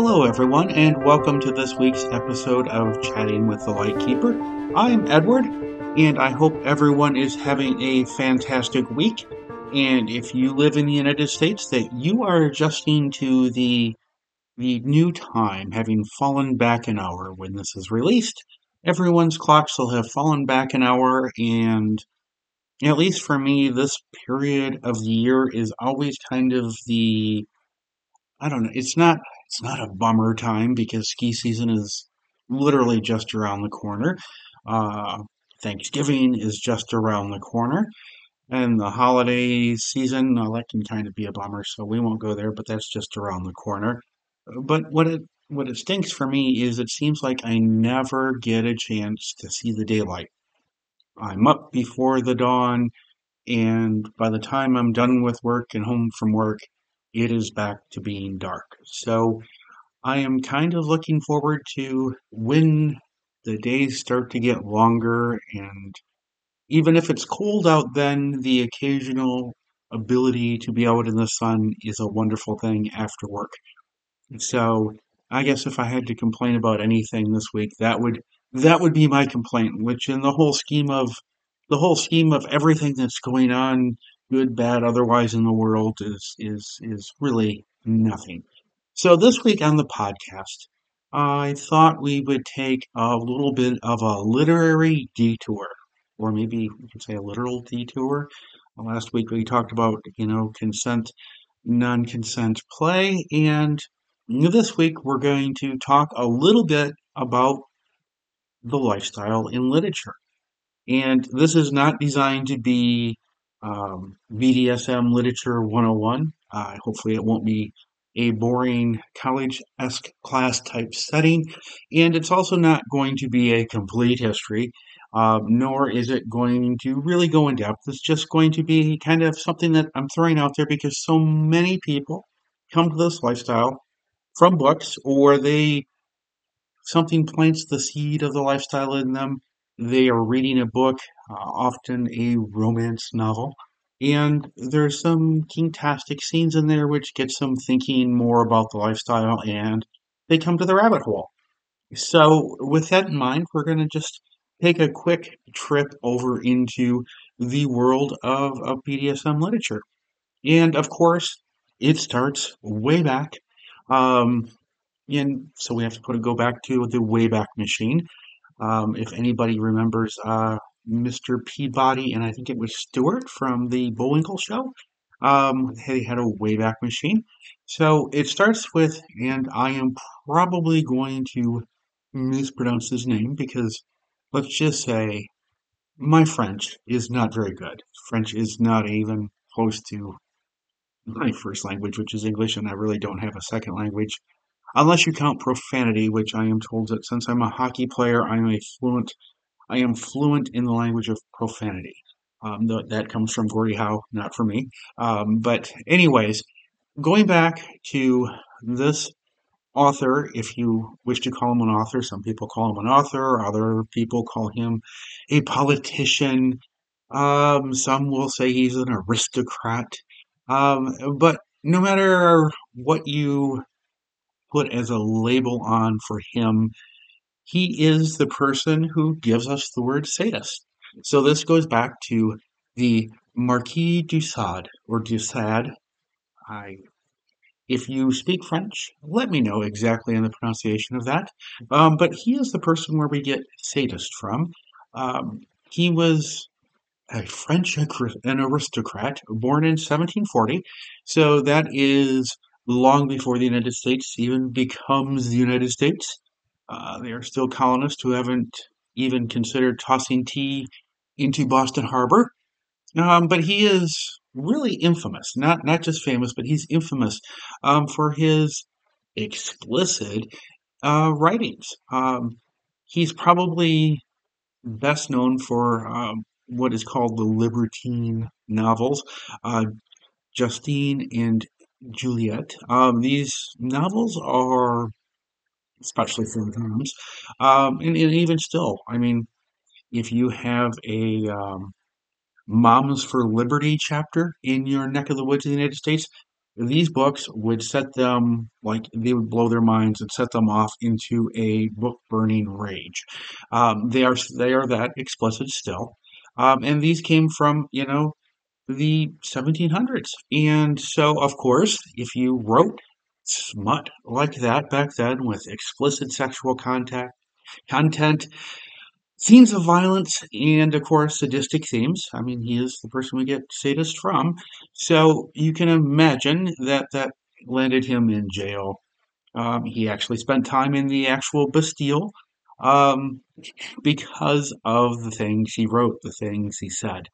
Hello, everyone, and welcome to this week's episode of Chatting with the Lightkeeper. I'm Edward, and I hope everyone is having a fantastic week. And if you live in the United States, that you are adjusting to the the new time, having fallen back an hour when this is released. Everyone's clocks will have fallen back an hour, and at least for me, this period of the year is always kind of the I don't know. It's not it's not a bummer time because ski season is literally just around the corner. Uh, Thanksgiving is just around the corner, and the holiday season uh, that can kind of be a bummer. So we won't go there, but that's just around the corner. But what it what it stinks for me is it seems like I never get a chance to see the daylight. I'm up before the dawn, and by the time I'm done with work and home from work, it is back to being dark. So I am kind of looking forward to when the days start to get longer and even if it's cold out then the occasional ability to be out in the sun is a wonderful thing after work. So I guess if I had to complain about anything this week, that would that would be my complaint, which in the whole scheme of the whole scheme of everything that's going on, good, bad, otherwise in the world is is is really nothing. So this week on the podcast, I thought we would take a little bit of a literary detour, or maybe we could say a literal detour. Last week we talked about, you know, consent, non-consent play, and this week we're going to talk a little bit about the lifestyle in literature. And this is not designed to be um, Literature 101. Uh, hopefully, it won't be a boring college esque class type setting. And it's also not going to be a complete history, uh, nor is it going to really go in depth. It's just going to be kind of something that I'm throwing out there because so many people come to this lifestyle from books or they something plants the seed of the lifestyle in them. They are reading a book, often a romance novel, and there's some fantastic scenes in there which get them thinking more about the lifestyle and they come to the rabbit hole. So, with that in mind, we're going to just take a quick trip over into the world of, of BDSM literature. And of course, it starts way back. Um, and so we have to put it go back to the Wayback Machine. Um, if anybody remembers uh, Mr. Peabody, and I think it was Stewart from the Bullwinkle Show. Um, he had a Wayback Machine. So it starts with, and I am probably going to mispronounce his name because let's just say my French is not very good. French is not even close to my first language, which is English, and I really don't have a second language. Unless you count profanity, which I am told that since I'm a hockey player, I'm a fluent I am fluent in the language of profanity. Um, that comes from Gordie Howe, not from me. Um, but, anyways, going back to this author, if you wish to call him an author, some people call him an author, other people call him a politician. Um, some will say he's an aristocrat. Um, but no matter what you put as a label on for him, he is the person who gives us the word sadist. So this goes back to the Marquis du Sade or du Sade. I, if you speak French, let me know exactly in the pronunciation of that. Um, but he is the person where we get sadist from. Um, he was a French an aristocrat born in 1740. So that is long before the United States even becomes the United States. Uh, they are still colonists who haven't even considered tossing tea into Boston Harbor. Um, but he is really infamous, not not just famous, but he's infamous um, for his explicit uh, writings. Um, he's probably best known for um, what is called the libertine novels, uh, Justine and Juliette. Um, these novels are especially for the times. Um, and, and, even still, I mean, if you have a um, Moms for Liberty chapter in your neck of the woods in the United States, these books would set them like they would blow their minds and set them off into a book burning rage. Um, they are they are that explicit still, um, and these came from you know the 1700s, and so of course if you wrote smut like that back then with explicit sexual contact content scenes of violence and of course sadistic themes. I mean he is the person we get sadist from. So you can imagine that that landed him in jail. Um, he actually spent time in the actual bastille um, because of the things he wrote the things he said.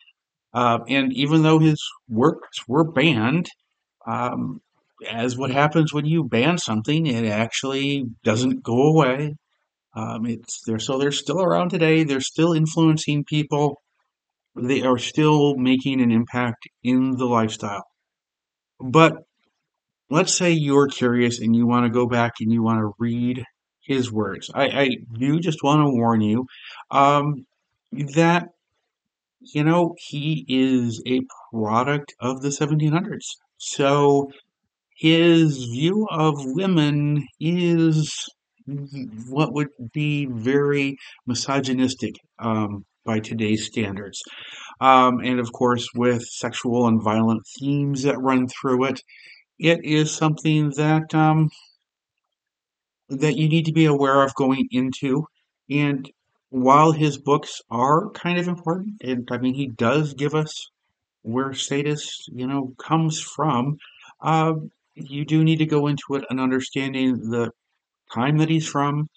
Uh, and even though his works were banned um, as what happens when you ban something it actually doesn't go away um, it's they're so they're still around today. They're still influencing people. They are still making an impact in the lifestyle. But let's say you're curious and you want to go back and you want to read his words. I, I do just want to warn you um, that you know he is a product of the 1700s. So his view of women is what would be very misogynistic um, by today's standards. Um, and of course, with sexual and violent themes that run through it, it is something that um, that you need to be aware of going into. And while his books are kind of important, and I mean, he does give us where sadist, you know, comes from. Uh, you do need to go into it and understanding the time that he's from,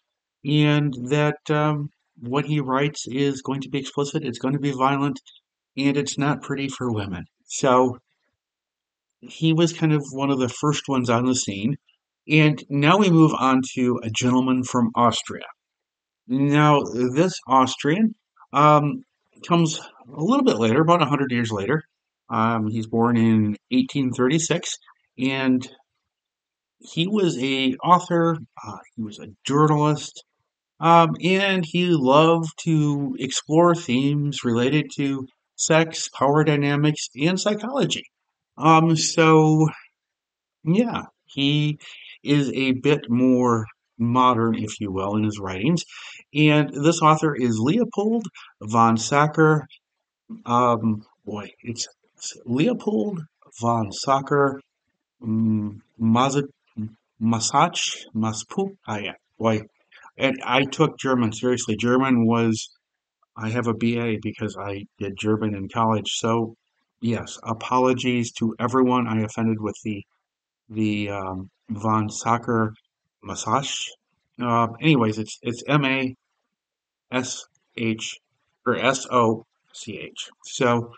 and that um, what he writes is going to be explicit, it's going to be violent, and it's not pretty for women. So he was kind of one of the first ones on the scene. And now we move on to a gentleman from Austria. Now, this Austrian um, comes a little bit later, about 100 years later. Um, he's born in 1836, and he was a author, uh, he was a journalist, um, and he loved to explore themes related to sex, power dynamics, and psychology. Um, so yeah, he is a bit more modern, if you will, in his writings. And this author is Leopold von Sacher. Um, boy, it's, Leopold von Sacher um, Massach, Maspu. Ah, yeah, boy. And I took German seriously. German was, I have a BA because I did German in college. So, yes, apologies to everyone I offended with the the um, von Sacher Massage. Uh, anyways, it's it's M A S H or S O C H. So,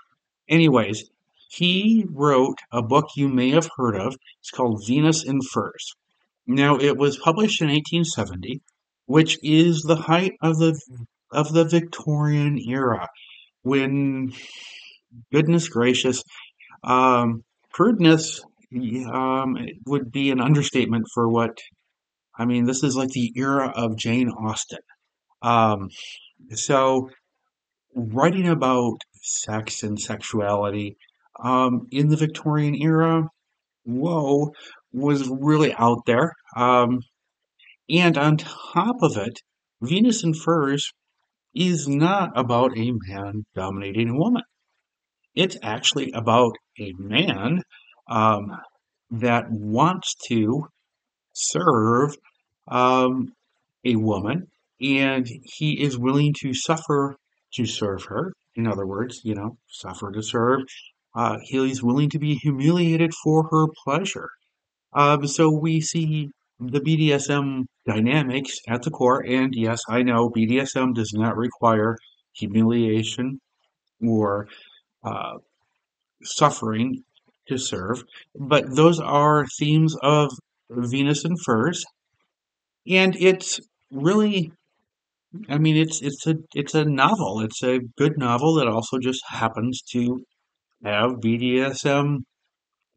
anyways, he wrote a book you may have heard of. It's called Venus in Furs. Now, it was published in 1870, which is the height of the of the Victorian era, when goodness gracious, um, prudeness um, would be an understatement for what I mean. This is like the era of Jane Austen. Um, so, writing about sex and sexuality um, in the Victorian era, whoa, was really out there. Um, and on top of it, Venus in Furs is not about a man dominating a woman. It's actually about a man um, that wants to serve um, a woman and he is willing to suffer to serve her. In other words, you know, suffer to serve. Uh, he's willing to be humiliated for her pleasure. Um, so we see the BDSM dynamics at the core, and yes, I know BDSM does not require humiliation or uh, suffering to serve, but those are themes of Venus in Furs, and it's really, I mean, it's it's a it's a novel. It's a good novel that also just happens to have BDSM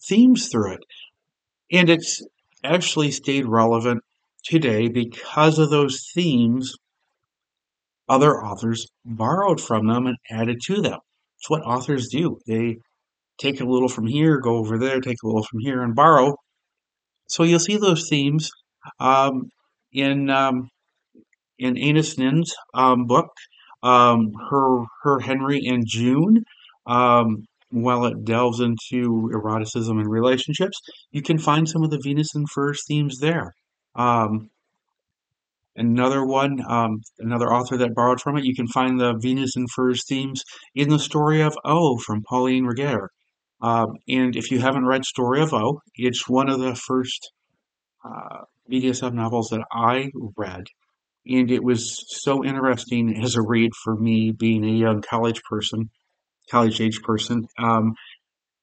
themes through it. And it's actually stayed relevant today because of those themes other authors borrowed from them and added to them. It's what authors do. They take a little from here, go over there, take a little from here, and borrow. So you'll see those themes um, in um, in Anaïs Nin's um, book, um, her her Henry and June. Um, while it delves into eroticism and relationships, you can find some of the Venus and Furs themes there. Um, another one, um, another author that borrowed from it, you can find the Venus and Furs themes in the story of O from Pauline Réage. Um, and if you haven't read Story of O, it's one of the first uh, BDSM novels that I read. And it was so interesting as a read for me, being a young college person, college age person, um,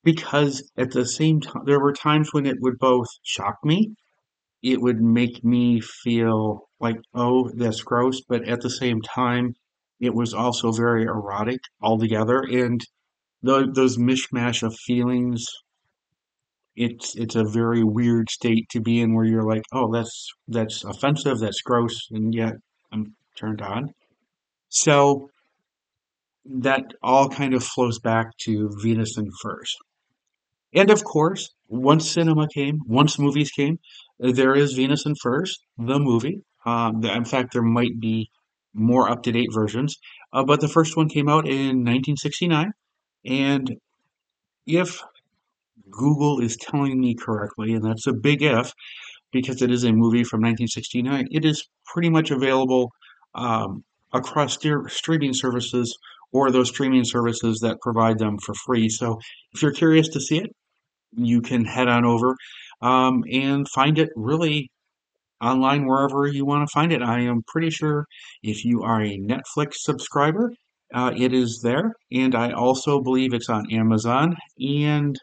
because at the same time, there were times when it would both shock me, it would make me feel like, oh, that's gross, but at the same time, it was also very erotic altogether. And the, those mishmash of feelings it's it's a very weird state to be in where you're like, oh, that's that's offensive, that's gross, and yet I'm turned on. So that all kind of flows back to Venus and Furs. And of course, once cinema came, once movies came, there is Venus and Furs, the movie. Um, in fact, there might be more up to date versions. Uh, but the first one came out in 1969. And if Google is telling me correctly, and that's a big if because it is a movie from 1969, it is pretty much available um, across streaming services or those streaming services that provide them for free. So if you're curious to see it, you can head on over um, and find it really online wherever you want to find it. I am pretty sure if you are a Netflix subscriber, uh, it is there. And I also believe it's on Amazon and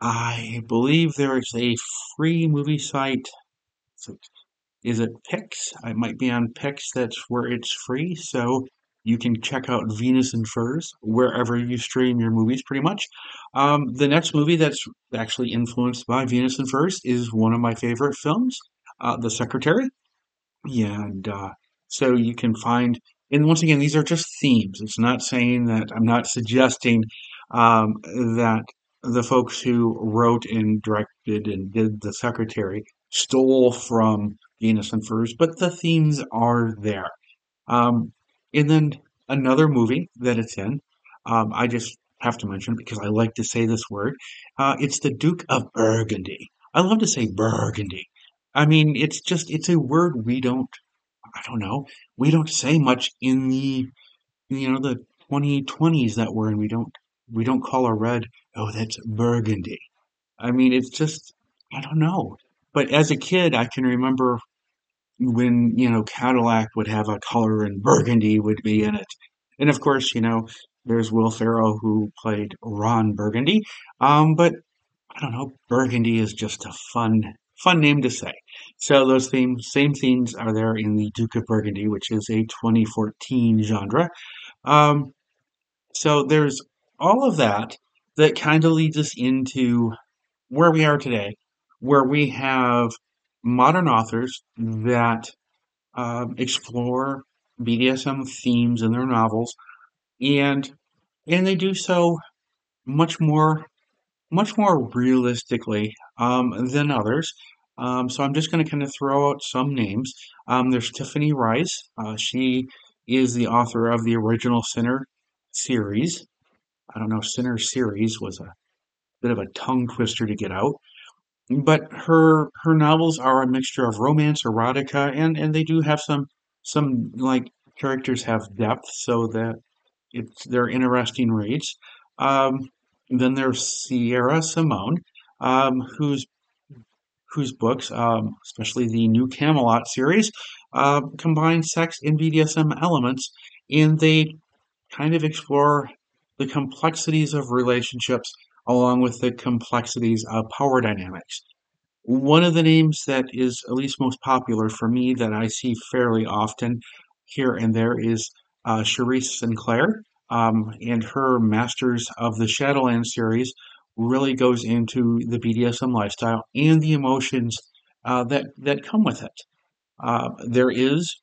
I believe there is a free movie site. Is it Pix? I might be on Pix. That's where it's free. So you can check out Venus and Furs wherever you stream your movies, pretty much. Um, the next movie that's actually influenced by Venus and Furs is one of my favorite films, uh, The Secretary. And uh, so you can find, and once again, these are just themes. It's not saying that I'm not suggesting um, that the folks who wrote and directed and did The Secretary stole from Venus and Furs, but the themes are there. Um, and then another movie that it's in, um, I just have to mention because I like to say this word. Uh, it's the Duke of Burgundy. I love to say Burgundy. I mean, it's just it's a word we don't. I don't know. We don't say much in the you know the 2020s that we're in. We don't we don't call a red, oh, that's burgundy. I mean, it's just, I don't know. But as a kid, I can remember when, you know, Cadillac would have a color and burgundy would be in it. And of course, you know, there's Will Ferrell who played Ron Burgundy. Um, but I don't know, Burgundy is just a fun, fun name to say. So those themes, same themes are there in the Duke of Burgundy, which is a 2014 genre. Um, so there's all of that that kind of leads us into where we are today, where we have modern authors that um, explore BDSM themes in their novels, and and they do so much more much more realistically um, than others. Um, so I'm just going to kind of throw out some names. Um, there's Tiffany Reisz. Uh, she is the author of the original Sinner series. I don't know, Sinner series was a bit of a tongue twister to get out. But her her novels are a mixture of romance, erotica, and and they do have some some like characters have depth, so that it's they're interesting reads. Um, then there's Sierra Simone, um, whose whose books, um, especially the New Camelot series, uh, combine sex and BDSM elements, and they kind of explore the complexities of relationships along with the complexities of power dynamics. One of the names that is at least most popular for me that I see fairly often here and there is uh, Cherise Sinclair, um, and her Masters of the Shadowland series really goes into the BDSM lifestyle and the emotions uh, that that come with it. Uh, there is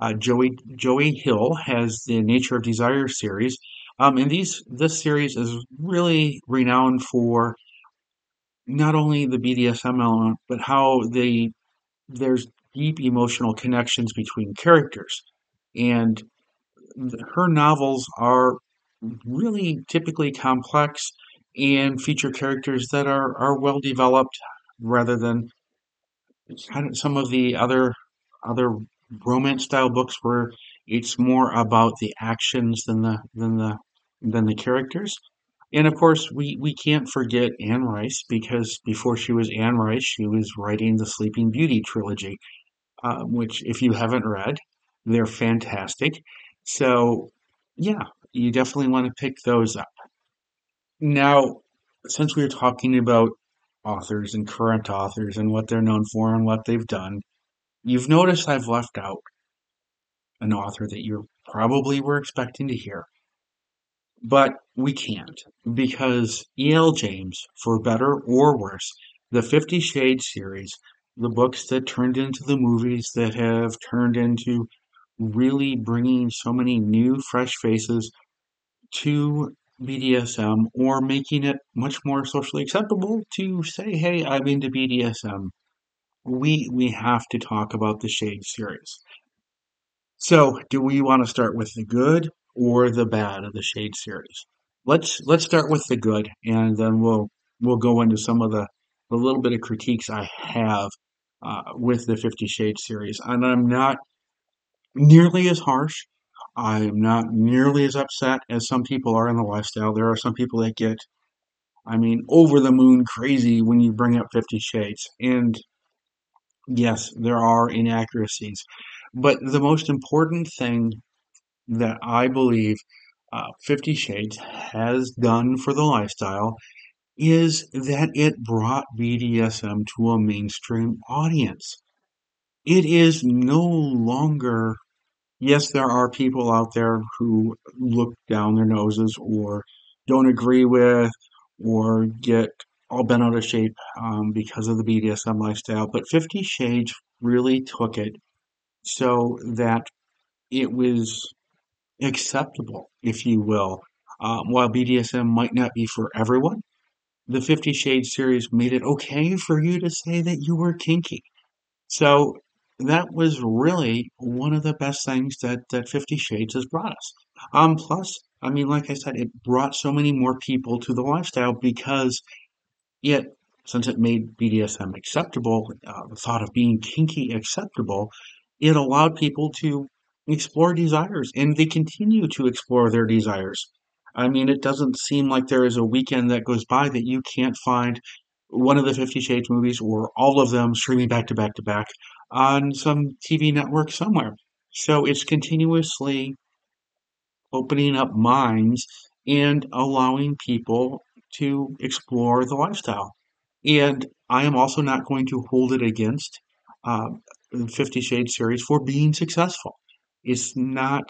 uh, Joey Joey Hill has the Nature of Desire series, Um, and these this series is really renowned for not only the BDSM element, but how they there's deep emotional connections between characters, and her novels are really typically complex and feature characters that are are well developed rather than kind of some of the other other romance style books where it's more about the actions than the than the than the characters. And of course, we, we can't forget Anne Rice because before she was Anne Rice, she was writing the Sleeping Beauty trilogy, uh, which, if you haven't read, they're fantastic. So, yeah, you definitely want to pick those up. Now, since we are talking about authors and current authors and what they're known for and what they've done, you've noticed I've left out an author that you probably were expecting to hear. But we can't because E.L. James, for better or worse, the Fifty Shades series, the books that turned into the movies that have turned into really bringing so many new, fresh faces to BDSM or making it much more socially acceptable to say, hey, I'm into BDSM. We, we have to talk about the Shade series. So, do we want to start with the good or the bad of the Shade series? Let's let's start with the good, and then we'll we'll go into some of the the little bit of critiques I have uh, with the Fifty Shades series, and I'm not nearly as harsh. I'm not nearly as upset as some people are in the lifestyle. There are some people that get, I mean, over the moon crazy when you bring up Fifty Shades, and yes, there are inaccuracies. But the most important thing that I believe uh, Fifty Shades has done for the lifestyle is that it brought BDSM to a mainstream audience. It is no longer, yes, there are people out there who look down their noses or don't agree with or get all bent out of shape um, because of the BDSM lifestyle, but Fifty Shades really took it so that it was acceptable, if you will. Um, while BDSM might not be for everyone, the Fifty Shades series made it okay for you to say that you were kinky. So that was really one of the best things that, that Fifty Shades has brought us. Um, plus, I mean, like I said, it brought so many more people to the lifestyle because it, since it made BDSM acceptable, uh, the thought of being kinky acceptable, it allowed people to explore desires and they continue to explore their desires. I mean, it doesn't seem like there is a weekend that goes by that you can't find one of the Fifty Shades movies or all of them streaming back to back to back on some TV network somewhere. So it's continuously opening up minds and allowing people to explore the lifestyle. And I am also not going to hold it against uh, the Fifty Shades series for being successful. It's not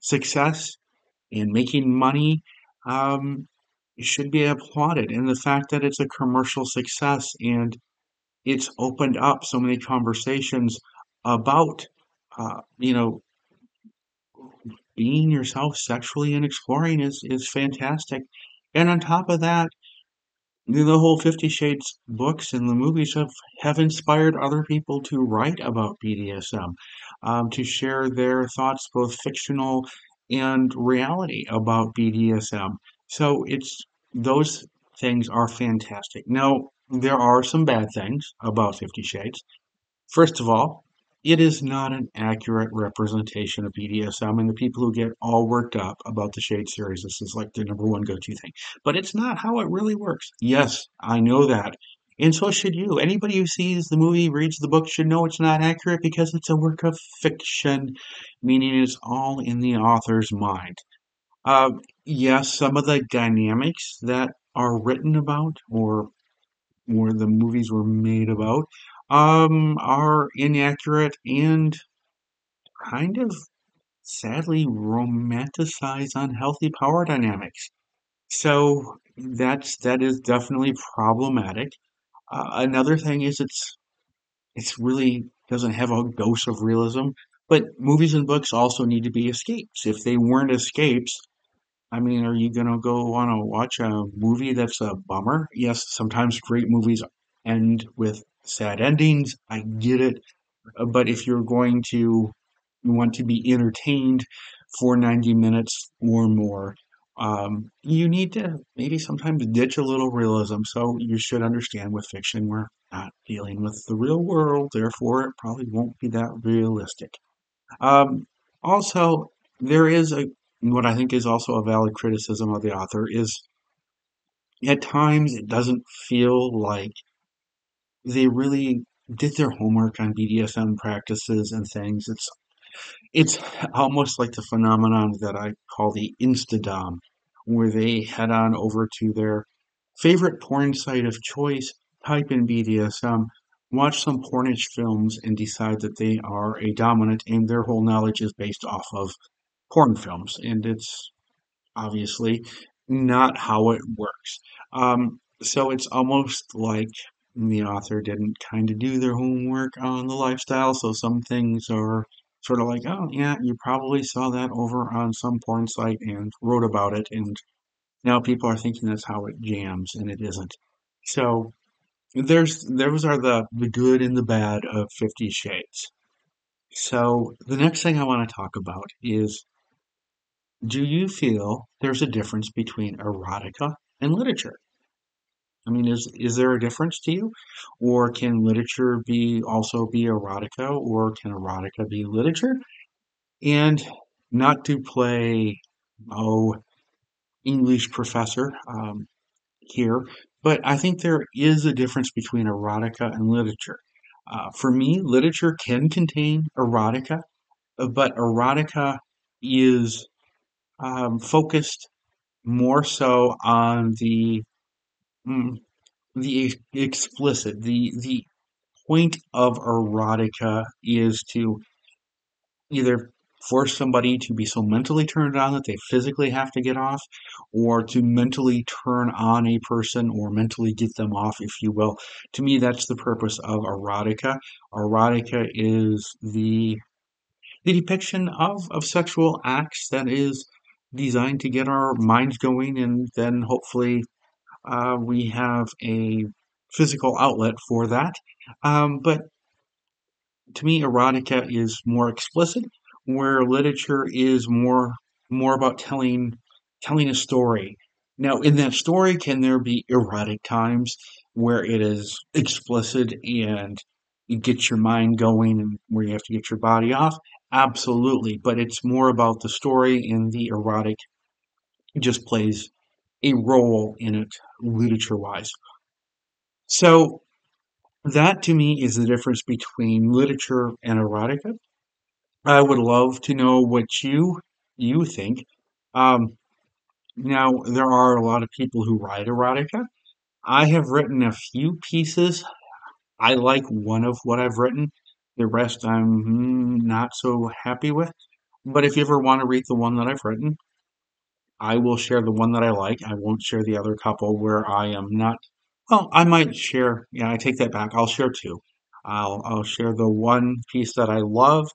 success and making money um, should be applauded. And the fact that it's a commercial success and it's opened up so many conversations about, uh, you know, being yourself sexually and exploring is, is fantastic. And on top of that, the whole Fifty Shades books and the movies have, have inspired other people to write about BDSM, um, to share their thoughts, both fictional and reality, about BDSM. So it's those things are fantastic. Now there are some bad things about Fifty Shades. First of all, it is not an accurate representation of BDSM, and the people who get all worked up about the Shade series, this is like the number one go to thing. But it's not how it really works. Yes, I know that. And so should you. Anybody who sees the movie, reads the book, should know it's not accurate because it's a work of fiction, meaning it's all in the author's mind. Uh, yes, some of the dynamics that are written about or or the movies were made about um, are inaccurate and kind of sadly romanticize unhealthy power dynamics. So that's that is definitely problematic. Uh, another thing is it's it's really doesn't have a dose of realism. But movies and books also need to be escapes. If they weren't escapes, I mean, are you gonna go wanna watch a movie that's a bummer? Yes, sometimes great movies end with sad endings. I get it. But if you're going to want to be entertained for 90 minutes or more, um, you need to maybe sometimes ditch a little realism. So you should understand with fiction, we're not dealing with the real world, therefore it probably won't be that realistic. Um, also, there is a what I think is also a valid criticism of the author is at times it doesn't feel like they really did their homework on BDSM practices and things. It's it's almost like the phenomenon that I call the Instadom, where they head on over to their favorite porn site of choice, type in BDSM, watch some pornish films, and decide that they are a dominant, and their whole knowledge is based off of porn films. And it's obviously not how it works. Um, so it's almost like the author didn't kind of do their homework on the lifestyle. So some things are sort of like, oh, yeah, you probably saw that over on some porn site and wrote about it. And now people are thinking that's how it jams, and it isn't. So there's those are the the good and the bad of Fifty Shades. So the next thing I want to talk about is do you feel there's a difference between erotica and literature? I mean, is is there a difference to you? Or can literature be also be erotica, or can erotica be literature? And not to play, oh, English professor um, here, but I think there is a difference between erotica and literature. Uh, for me, literature can contain erotica, but erotica is um, focused more so on the mm, the explicit. The the point of erotica is to either force somebody to be so mentally turned on that they physically have to get off, or to mentally turn on a person or mentally get them off, if you will. To me, that's the purpose of erotica. Erotica is the the depiction of, of sexual acts that is designed to get our minds going and then hopefully uh, we have a physical outlet for that. Um, but to me, erotica is more explicit, where literature is more more about telling telling a story. Now, in that story, can there be erotic times where it is explicit and you get your mind going and where you have to get your body off? Absolutely, but it's more about the story and the erotic just plays a role in it literature wise. So that to me is the difference between literature and erotica. I would love to know what you you think. Um, now there are a lot of people who write erotica. I have written a few pieces. I like one of what I've written. The rest I'm mm, not so happy with. But if you ever want to read the one that I've written, I will share the one that I like. I won't share the other couple where I am not. Well, I might share. Yeah, I take that back. I'll share two. I'll I'll share the one piece that I love,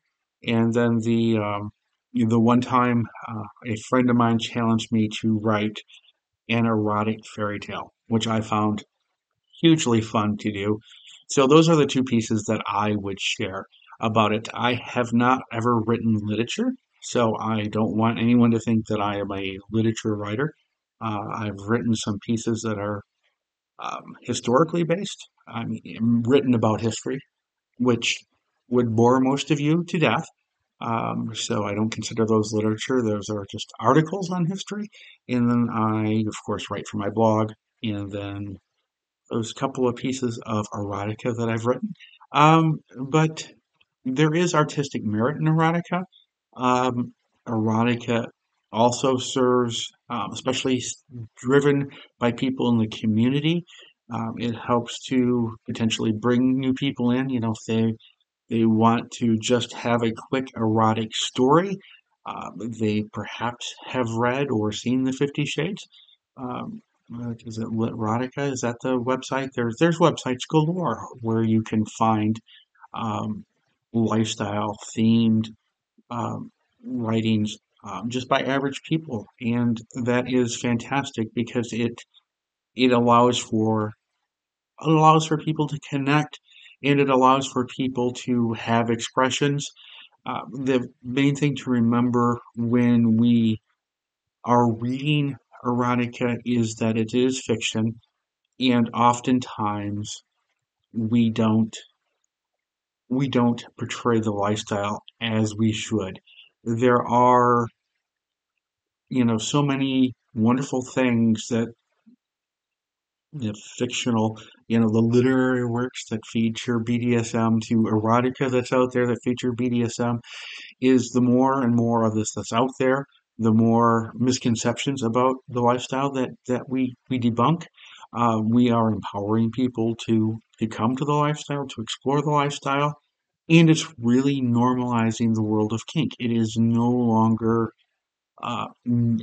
and then the um, the one time uh, a friend of mine challenged me to write an erotic fairy tale, which I found hugely fun to do. So those are the two pieces that I would share about it. I have not ever written literature, so I don't want anyone to think that I am a literature writer. Uh, I've written some pieces that are um, historically based. I mean, written about history, which would bore most of you to death. Um, so I don't consider those literature. Those are just articles on history. And then I, of course, write for my blog. And then those couple of pieces of erotica that I've written. Um, but there is artistic merit in erotica. Um, erotica also serves, um, especially driven by people in the community. Um, it helps to potentially bring new people in. You know, if they they want to just have a quick erotic story, uh, they perhaps have read or seen the Fifty Shades. Um, uh, is it Literotica? Is that the website? There's there's websites galore where you can find um, lifestyle themed um, writings um, just by average people, and that is fantastic because it it allows for it allows for people to connect, and it allows for people to have expressions. Uh, the main thing to remember when we are reading erotica is that it is fiction, and oftentimes we don't we don't portray the lifestyle as we should. There are, you know, so many wonderful things that the fictional, you know, the literary works that feature BDSM to erotica that's out there that feature BDSM is the more and more of this that's out there, the more misconceptions about the lifestyle that, that we, we debunk. Uh, we are empowering people to, to come to the lifestyle, to explore the lifestyle, and it's really normalizing the world of kink. It is no longer uh,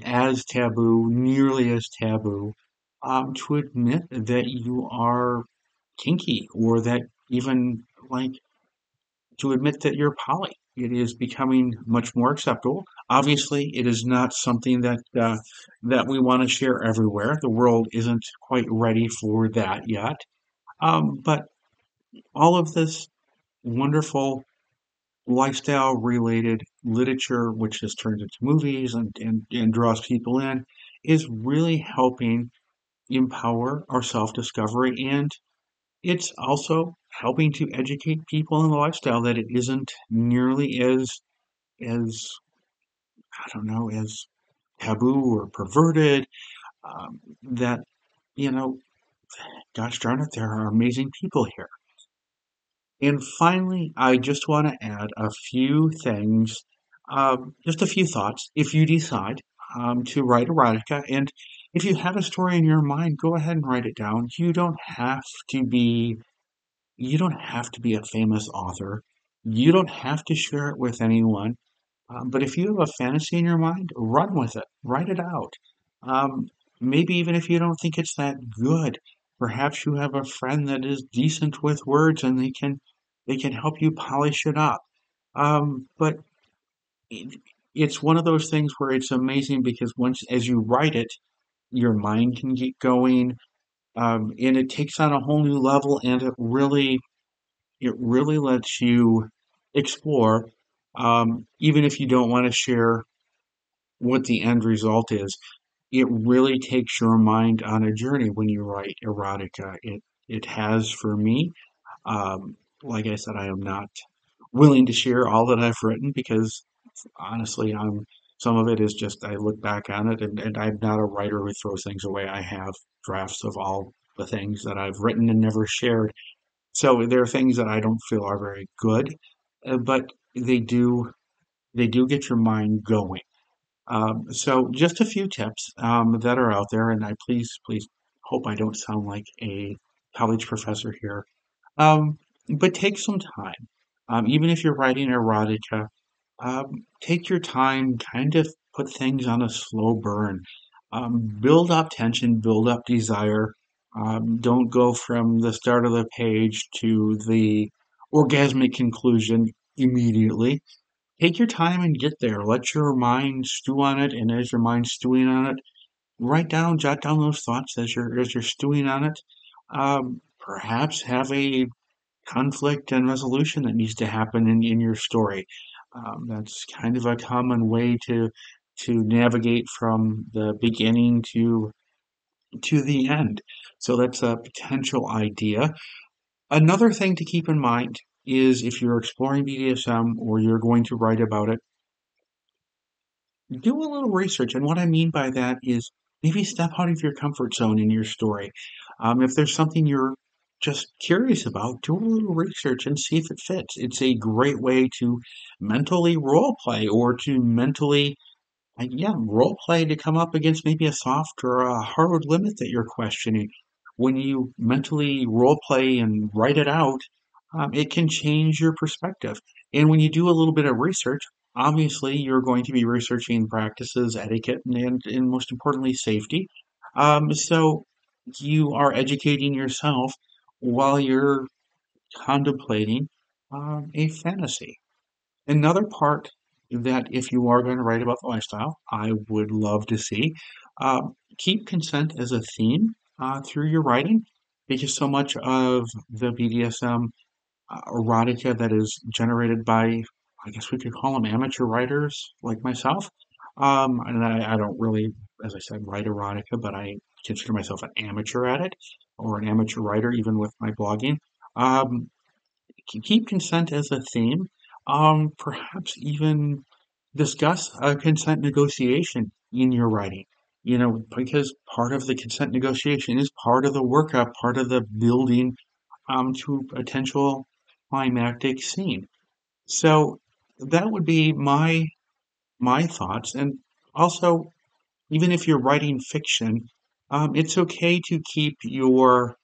as taboo, nearly as taboo, um, to admit that you are kinky or that even like to admit that you're poly. It is becoming much more acceptable. Obviously, it is not something that uh, that we want to share everywhere. The world isn't quite ready for that yet. Um, but all of this wonderful lifestyle related literature, which has turned into movies and, and, and draws people in, is really helping empower our self discovery and it's also helping to educate people in the lifestyle that it isn't nearly as as I don't know as taboo or perverted. Um, that you know, gosh darn it, there are amazing people here. And finally, I just want to add a few things, um, just a few thoughts. If you decide um, to write erotica, and if you have a story in your mind, go ahead and write it down. You don't have to be you don't have to be a famous author. You don't have to share it with anyone. Um, but if you have a fantasy in your mind, run with it. Write it out. Um, maybe even if you don't think it's that good, perhaps you have a friend that is decent with words and they can they can help you polish it up. Um, but it, it's one of those things where it's amazing because once as you write it, your mind can get going um, and it takes on a whole new level and it really it really lets you explore um, even if you don't want to share what the end result is it really takes your mind on a journey when you write erotica it it has for me um, like i said i am not willing to share all that i've written because honestly i'm some of it is just I look back on it and, and I'm not a writer who throws things away. I have drafts of all the things that I've written and never shared. So there are things that I don't feel are very good, uh, but they do they do get your mind going. Um, so just a few tips um, that are out there, and I please please hope I don't sound like a college professor here. Um, but take some time, um, even if you're writing erotica. Um, take your time, kind of put things on a slow burn. Um, build up tension, build up desire. Don't go from the start of the page to the orgasmic conclusion immediately. Take your time and get there. Let your mind stew on it, and as your mind's stewing on it, write down, jot down those thoughts as you're as you're stewing on it. Um, perhaps have a conflict and resolution that needs to happen in, in your story. Um, that's kind of a common way to to navigate from the beginning to to the end. So that's a potential idea. Another thing to keep in mind is if you're exploring BDSM or you're going to write about it, do a little research. And what I mean by that is maybe step out of your comfort zone in your story. Um, if there's something you're just curious about, do a little research and see if it fits. It's a great way to mentally role play or to mentally, yeah, role play to come up against maybe a soft or a hard limit that you're questioning. When you mentally role play and write it out, um, it can change your perspective. And when you do a little bit of research, obviously you're going to be researching practices, etiquette, and, and most importantly, safety. Um, so you are educating yourself while you're contemplating um, a fantasy. Another part that if you are going to write about the lifestyle, I would love to see. Um, keep consent as a theme uh, through your writing because so much of the BDSM erotica that is generated by, I guess we could call them amateur writers like myself. Um, and I, I don't really, as I said, write erotica, but I consider myself an amateur at it or an amateur writer, even with my blogging. Um, keep consent as a theme. Um, perhaps even discuss a consent negotiation in your writing. You know, because part of the consent negotiation is part of the workup, part of the building um, to potential climactic scene. So that would be my my thoughts. And also, even if you're writing fiction, um, it's okay to keep your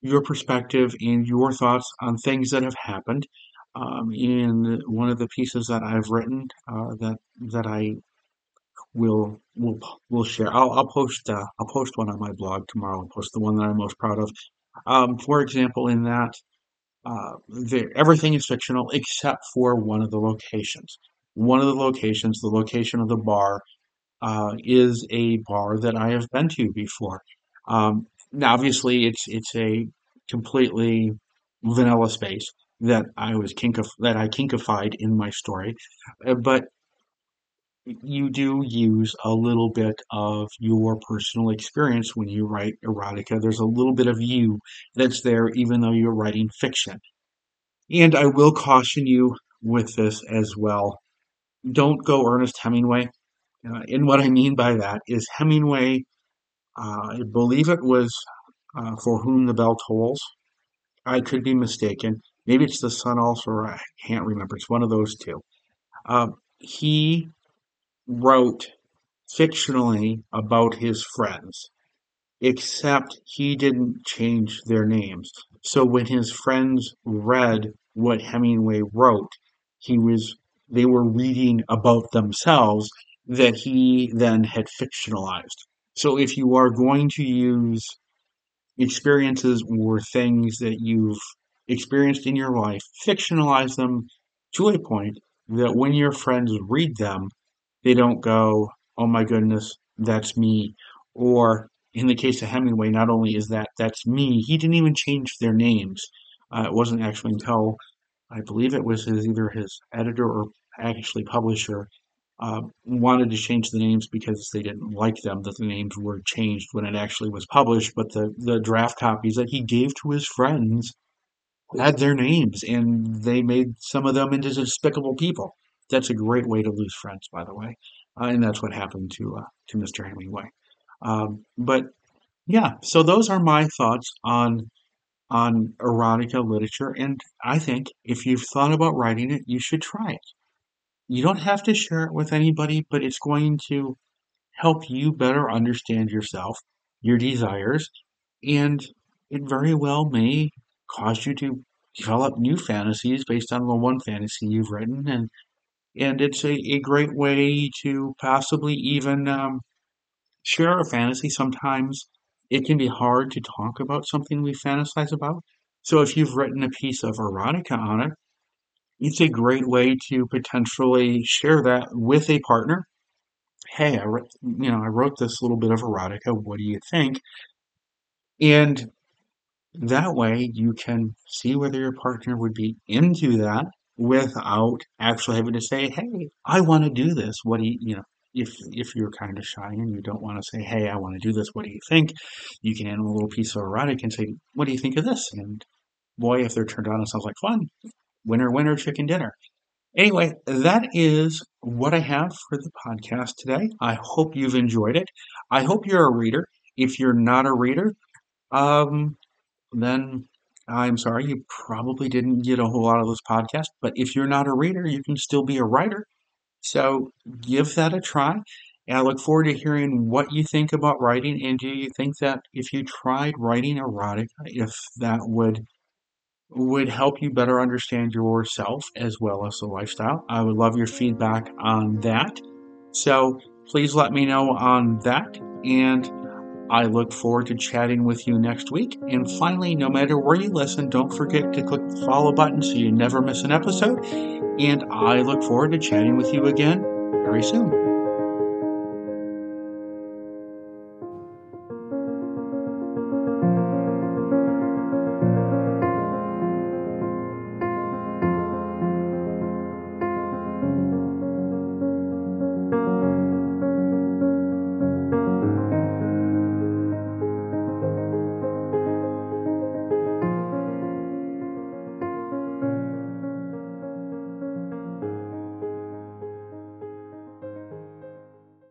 your perspective and your thoughts on things that have happened. Um, in one of the pieces that I've written uh, that that I will will will share, I'll, I'll post uh, I'll post one on my blog tomorrow. I'll post the one that I'm most proud of. Um, for example, in that uh, everything is fictional except for one of the locations. One of the locations, the location of the bar, uh, is a bar that I have been to before. Um, now, obviously, it's it's a completely vanilla space that I was kink that I kinkified in my story, uh, but you do use a little bit of your personal experience when you write erotica. There's a little bit of you that's there, even though you're writing fiction. And I will caution you with this as well. Don't go Ernest Hemingway. Uh, and what I mean by that is Hemingway, uh, I believe it was uh, For Whom the Bell Tolls. I could be mistaken. Maybe it's The Sun also, I can't remember. It's one of those two. Um, he wrote fictionally about his friends, except he didn't change their names. So when his friends read what Hemingway wrote, he was they were reading about themselves that he then had fictionalized. So if you are going to use experiences or things that you've experienced in your life, fictionalize them to a point that when your friends read them, they don't go, oh my goodness, that's me. Or in the case of Hemingway, not only is that that's me, he didn't even change their names. Uh, it wasn't actually until I believe it was his, either his editor or actually publisher uh, wanted to change the names because they didn't like them that the names were changed when it actually was published. But the, the draft copies that he gave to his friends had their names, and they made some of them into despicable people. That's a great way to lose friends, by the way, uh, and that's what happened to uh, to Mr. Hemingway. Um, but yeah, so those are my thoughts on on erotica literature, and I think if you've thought about writing it, you should try it. You don't have to share it with anybody, but it's going to help you better understand yourself, your desires, and it very well may cause you to develop new fantasies based on the one fantasy you've written and and it's a, a great way to possibly even um, share a fantasy. Sometimes it can be hard to talk about something we fantasize about. So if you've written a piece of erotica on it, it's a great way to potentially share that with a partner. Hey, I wrote, you know, I wrote this little bit of erotica. What do you think? And that way you can see whether your partner would be into that without actually having to say, "Hey, I want to do this. What do you, you know?" If if you're kind of shy and you don't want to say, "Hey, I want to do this. What do you think?" You can add a little piece of erotic and say, "What do you think of this?" And boy, if they're turned on, it sounds like fun. Winner, winner, chicken dinner. Anyway, that is what I have for the podcast today. I hope you've enjoyed it. I hope you're a reader. If you're not a reader, um, then I'm sorry, you probably didn't get a whole lot of this podcast, but if you're not a reader, you can still be a writer. So give that a try. And I look forward to hearing what you think about writing. And do you think that if you tried writing erotic, if that would would help you better understand yourself as well as the lifestyle? I would love your feedback on that. So please let me know on that. And I look forward to chatting with you next week. And finally, no matter where you listen, don't forget to click the follow button so you never miss an episode. And I look forward to chatting with you again very soon.